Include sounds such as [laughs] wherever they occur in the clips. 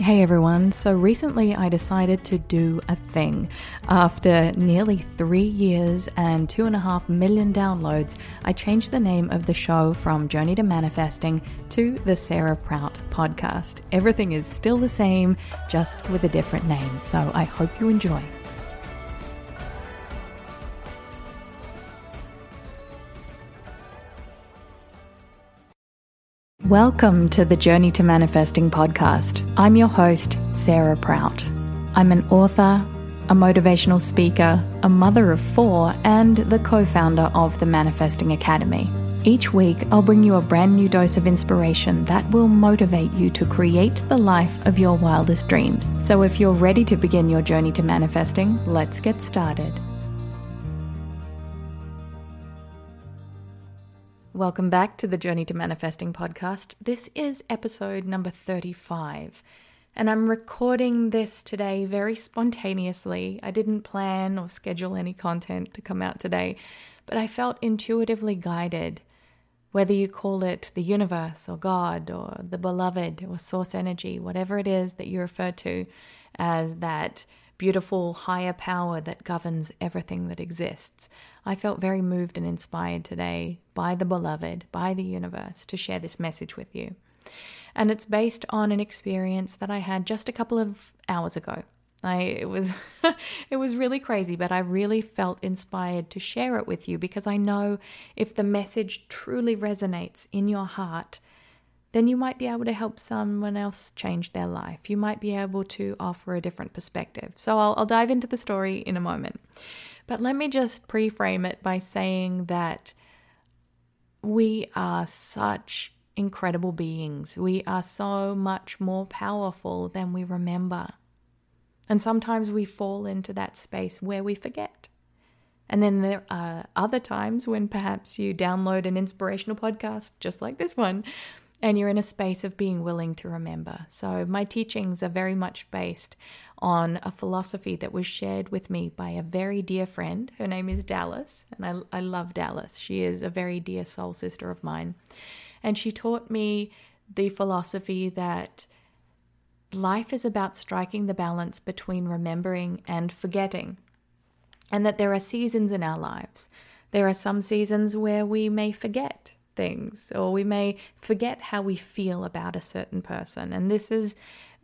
Hey everyone, so recently I decided to do a thing. After nearly three years and two and a half million downloads, I changed the name of the show from Journey to Manifesting to the Sarah Prout Podcast. Everything is still the same, just with a different name, so I hope you enjoy. Welcome to the Journey to Manifesting podcast. I'm your host, Sarah Prout. I'm an author, a motivational speaker, a mother of four, and the co founder of the Manifesting Academy. Each week, I'll bring you a brand new dose of inspiration that will motivate you to create the life of your wildest dreams. So, if you're ready to begin your journey to manifesting, let's get started. Welcome back to the Journey to Manifesting podcast. This is episode number 35, and I'm recording this today very spontaneously. I didn't plan or schedule any content to come out today, but I felt intuitively guided. Whether you call it the universe or God or the beloved or source energy, whatever it is that you refer to as that beautiful higher power that governs everything that exists. I felt very moved and inspired today by the beloved, by the universe, to share this message with you. And it's based on an experience that I had just a couple of hours ago. I it was [laughs] it was really crazy, but I really felt inspired to share it with you because I know if the message truly resonates in your heart, then you might be able to help someone else change their life. You might be able to offer a different perspective. So I'll, I'll dive into the story in a moment. But let me just pre frame it by saying that we are such incredible beings. We are so much more powerful than we remember. And sometimes we fall into that space where we forget. And then there are other times when perhaps you download an inspirational podcast just like this one and you're in a space of being willing to remember. So, my teachings are very much based on a philosophy that was shared with me by a very dear friend. Her name is Dallas, and I, I love Dallas. She is a very dear soul sister of mine. And she taught me the philosophy that life is about striking the balance between remembering and forgetting, and that there are seasons in our lives. There are some seasons where we may forget things or we may forget how we feel about a certain person. And this is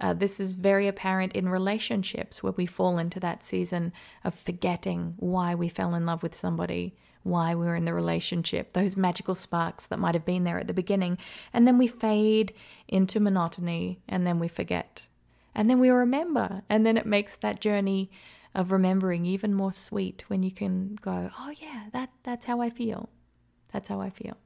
uh, this is very apparent in relationships where we fall into that season of forgetting why we fell in love with somebody why we were in the relationship those magical sparks that might have been there at the beginning. And then we fade into monotony and then we forget. And then we remember and then it makes that journey of remembering even more sweet when you can go oh yeah that that's how i feel. That's how i feel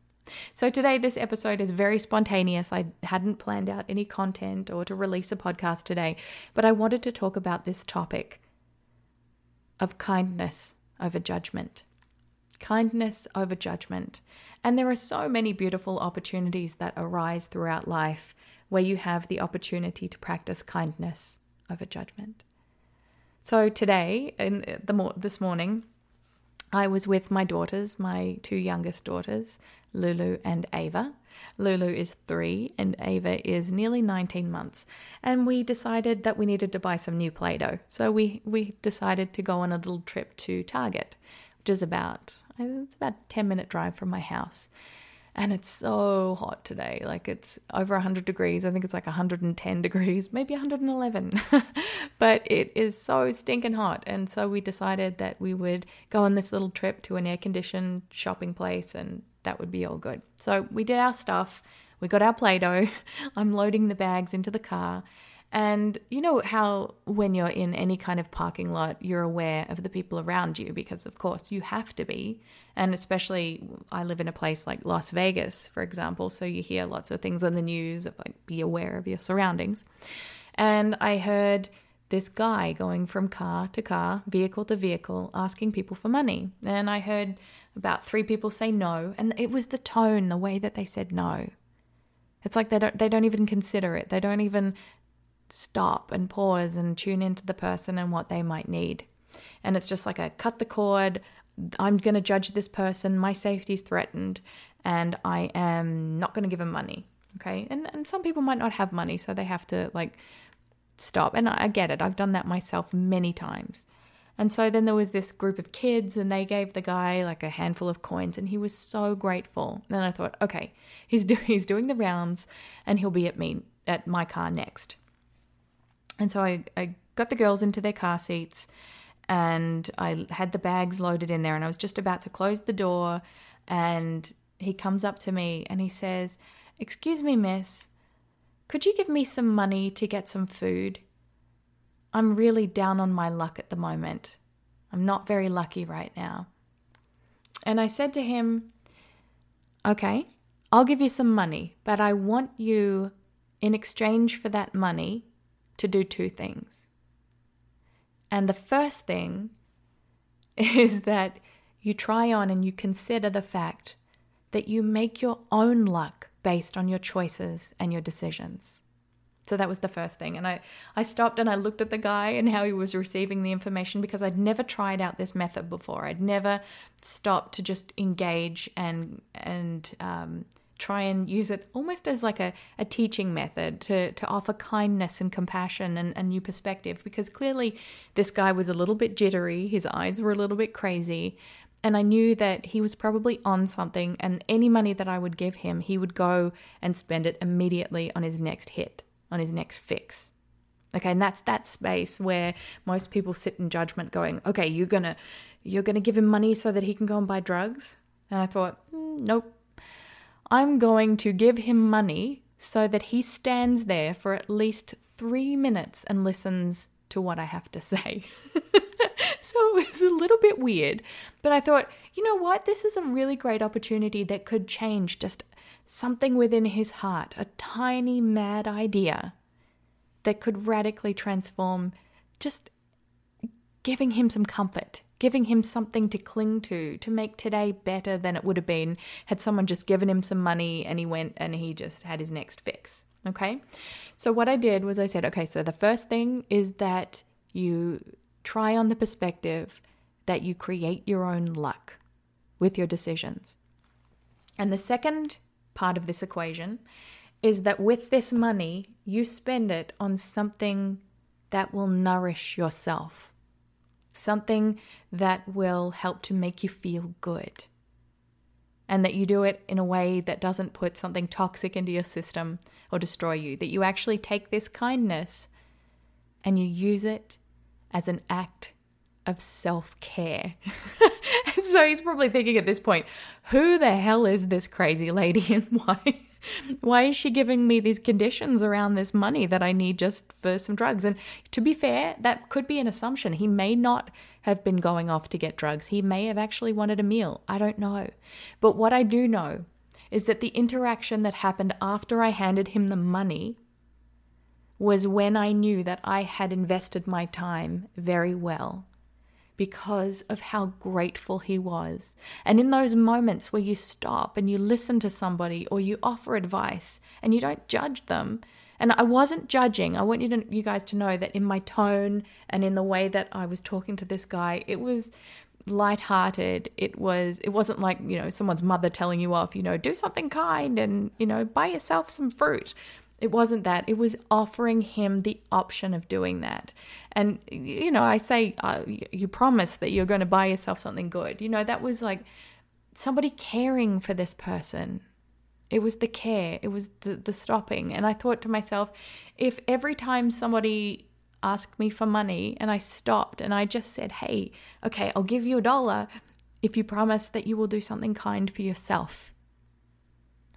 so, today, this episode is very spontaneous. I hadn't planned out any content or to release a podcast today, but I wanted to talk about this topic of kindness over judgment. Kindness over judgment. And there are so many beautiful opportunities that arise throughout life where you have the opportunity to practice kindness over judgment. So, today, in uh, the, this morning, I was with my daughters, my two youngest daughters, Lulu and Ava. Lulu is three and Ava is nearly 19 months. And we decided that we needed to buy some new Play Doh. So we, we decided to go on a little trip to Target, which is about, it's about a 10 minute drive from my house and it's so hot today. Like it's over 100 degrees. I think it's like 110 degrees, [laughs] maybe 111. [laughs] but it is so stinking hot. And so we decided that we would go on this little trip to an air conditioned shopping place and that would be all good. So we did our stuff. We got our Play Doh. [laughs] I'm loading the bags into the car. And you know how, when you're in any kind of parking lot, you're aware of the people around you because, of course, you have to be. And especially, I live in a place like Las Vegas, for example, so you hear lots of things on the news of like, be aware of your surroundings. And I heard this guy going from car to car, vehicle to vehicle, asking people for money. And I heard about three people say no. And it was the tone, the way that they said no. It's like they don't they don't even consider it. They don't even stop and pause and tune into the person and what they might need. And it's just like a cut the cord. I'm going to judge this person. My safety is threatened, and I am not going to give them money. Okay. And, and some people might not have money, so they have to like stop. And I get it, I've done that myself many times. And so then there was this group of kids, and they gave the guy like a handful of coins, and he was so grateful. And I thought, okay, he's do- [laughs] he's doing the rounds, and he'll be at me at my car next. And so I, I got the girls into their car seats, and I had the bags loaded in there, and I was just about to close the door, and he comes up to me and he says, "Excuse me, miss, could you give me some money to get some food?" I'm really down on my luck at the moment. I'm not very lucky right now. And I said to him, Okay, I'll give you some money, but I want you, in exchange for that money, to do two things. And the first thing [laughs] is that you try on and you consider the fact that you make your own luck based on your choices and your decisions. So that was the first thing. And I, I stopped and I looked at the guy and how he was receiving the information because I'd never tried out this method before. I'd never stopped to just engage and and um, try and use it almost as like a, a teaching method to, to offer kindness and compassion and a new perspective because clearly this guy was a little bit jittery, his eyes were a little bit crazy, and I knew that he was probably on something, and any money that I would give him, he would go and spend it immediately on his next hit on his next fix. Okay, and that's that space where most people sit in judgment going, "Okay, you're to you're to give him money so that he can go and buy drugs?" And I thought, mm, "Nope. I'm going to give him money so that he stands there for at least 3 minutes and listens to what I have to say." [laughs] so it was a little bit weird, but I thought, "You know what? This is a really great opportunity that could change just something within his heart, a tiny mad idea that could radically transform just giving him some comfort, giving him something to cling to, to make today better than it would have been had someone just given him some money and he went and he just had his next fix. Okay. So, what I did was I said, okay, so the first thing is that you try on the perspective that you create your own luck with your decisions. And the second part of this equation is that with this money, you spend it on something that will nourish yourself, something that will help to make you feel good. And that you do it in a way that doesn't put something toxic into your system or destroy you. That you actually take this kindness and you use it as an act of self care. [laughs] so he's probably thinking at this point, who the hell is this crazy lady and [laughs] why? [laughs] Why is she giving me these conditions around this money that I need just for some drugs? And to be fair, that could be an assumption. He may not have been going off to get drugs. He may have actually wanted a meal. I don't know. But what I do know is that the interaction that happened after I handed him the money was when I knew that I had invested my time very well because of how grateful he was. And in those moments where you stop and you listen to somebody or you offer advice and you don't judge them, and I wasn't judging. I want you to you guys to know that in my tone and in the way that I was talking to this guy, it was light-hearted. It was it wasn't like, you know, someone's mother telling you off, you know, do something kind and, you know, buy yourself some fruit. It wasn't that. It was offering him the option of doing that. And, you know, I say, uh, you promise that you're going to buy yourself something good. You know, that was like somebody caring for this person. It was the care, it was the, the stopping. And I thought to myself, if every time somebody asked me for money and I stopped and I just said, hey, okay, I'll give you a dollar if you promise that you will do something kind for yourself.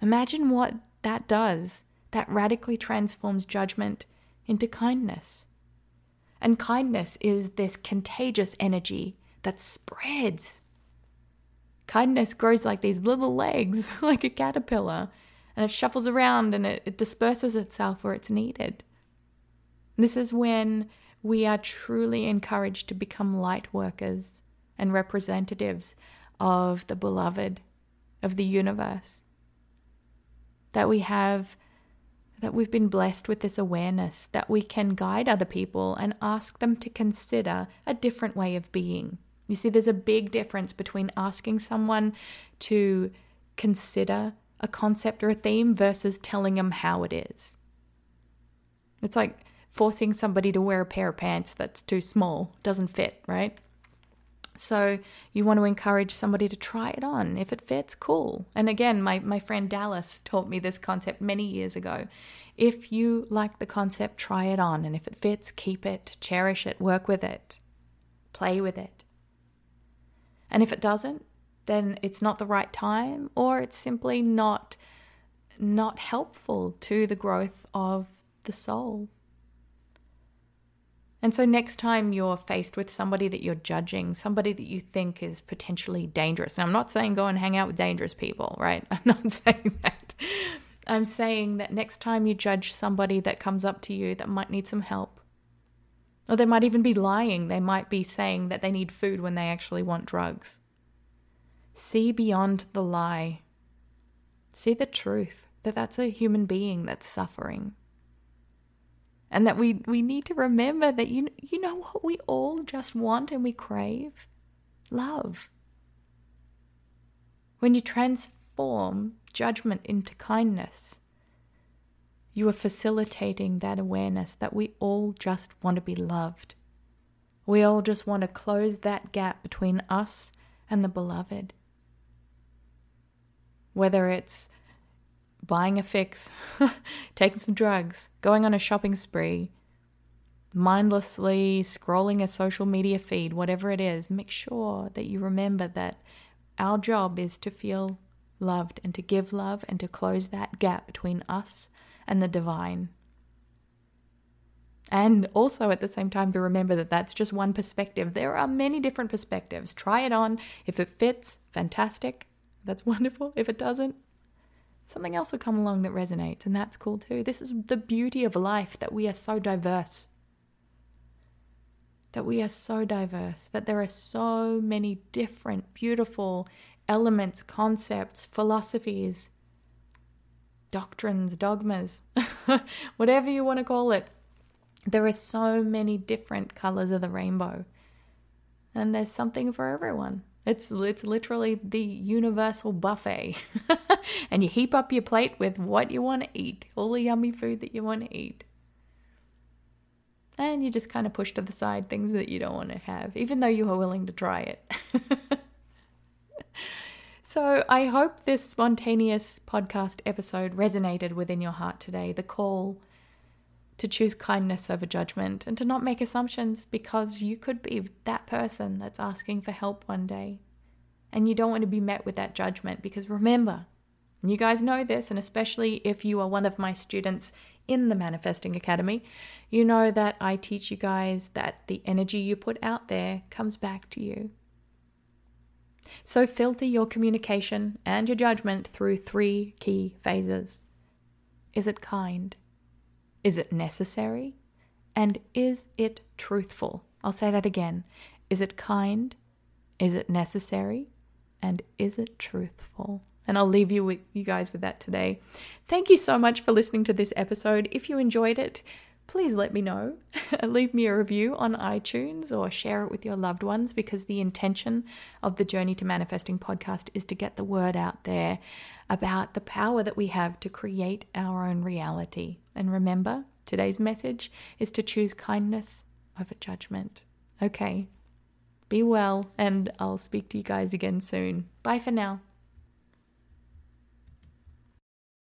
Imagine what that does that radically transforms judgment into kindness. And kindness is this contagious energy that spreads. Kindness grows like these little legs, [laughs] like a caterpillar, and it shuffles around and it, it disperses itself where it's needed. This is when we are truly encouraged to become light workers and representatives of the beloved, of the universe. That we have that we've been blessed with this awareness that we can guide other people and ask them to consider a different way of being. You see, there's a big difference between asking someone to consider a concept or a theme versus telling them how it is. It's like forcing somebody to wear a pair of pants that's too small, doesn't fit, right? So you want to encourage somebody to try it on. If it fits, cool. And again, my, my friend Dallas taught me this concept many years ago. If you like the concept, try it on. And if it fits, keep it, cherish it, work with it, play with it. And if it doesn't, then it's not the right time or it's simply not not helpful to the growth of the soul. And so, next time you're faced with somebody that you're judging, somebody that you think is potentially dangerous, and I'm not saying go and hang out with dangerous people, right? [laughs] I'm not [laughs] saying that. I'm saying that next time you judge somebody that comes up to you that might need some help, or they might even be lying, they might be saying that they need food when they actually want drugs. See beyond the lie. See the truth that that's a human being that's suffering and that we, we need to remember that you, you know what we all just want and we crave? Love. When you transform judgment into kindness, you are facilitating that awareness that we all just want to be loved. We all just want to close that gap between us and the beloved. Whether it's buying a fix, [laughs] taking some drugs, going on a shopping spree, mindlessly scrolling a social media feed, whatever it is, make sure that you remember that our job is to feel loved and to give love and to close that gap between us and the divine. And also at the same time to remember that that's just one perspective. There are many different perspectives. Try it on. If it fits, fantastic. That's [laughs] wonderful. If it doesn't, something else will come along that resonates, and that's cool too. This is the beauty of life that we are so diverse. That we are so diverse, that there are so many different, beautiful elements, concepts, philosophies, doctrines, dogmas, [laughs] whatever you want to call it. There are so many different colors of the rainbow, and there's something for everyone. It's it's literally the universal buffet. [laughs] and you heap up your plate with what you want to eat, all the yummy food that you want to eat. And you just kind of push to the side things that you don't want to have, even though you are willing to try it. [laughs] so, I hope this spontaneous podcast episode resonated within your heart today. The call to choose kindness over judgment and to not make assumptions because you could be that person that's asking for help one day. And you don't want to be met with that judgment because remember, you guys know this, and especially if you are one of my students in the Manifesting Academy, you know that I teach you guys that the energy you put out there comes back to you. So filter your communication and your judgment through three key phases. Is it kind? Is it necessary? And is it truthful? I'll say that again. Is it kind? Is it necessary? And is it truthful? And I'll leave you with you guys with that today. Thank you so much for listening to this episode. If you enjoyed it, please let me know. [laughs] Leave me a review on iTunes or share it with your loved ones because the intention of the Journey to Manifesting podcast is to get the word out there about the power that we have to create our own reality. And remember, today's message is to choose kindness over judgment. Okay, be well, and I'll speak to you guys again soon. Bye for now.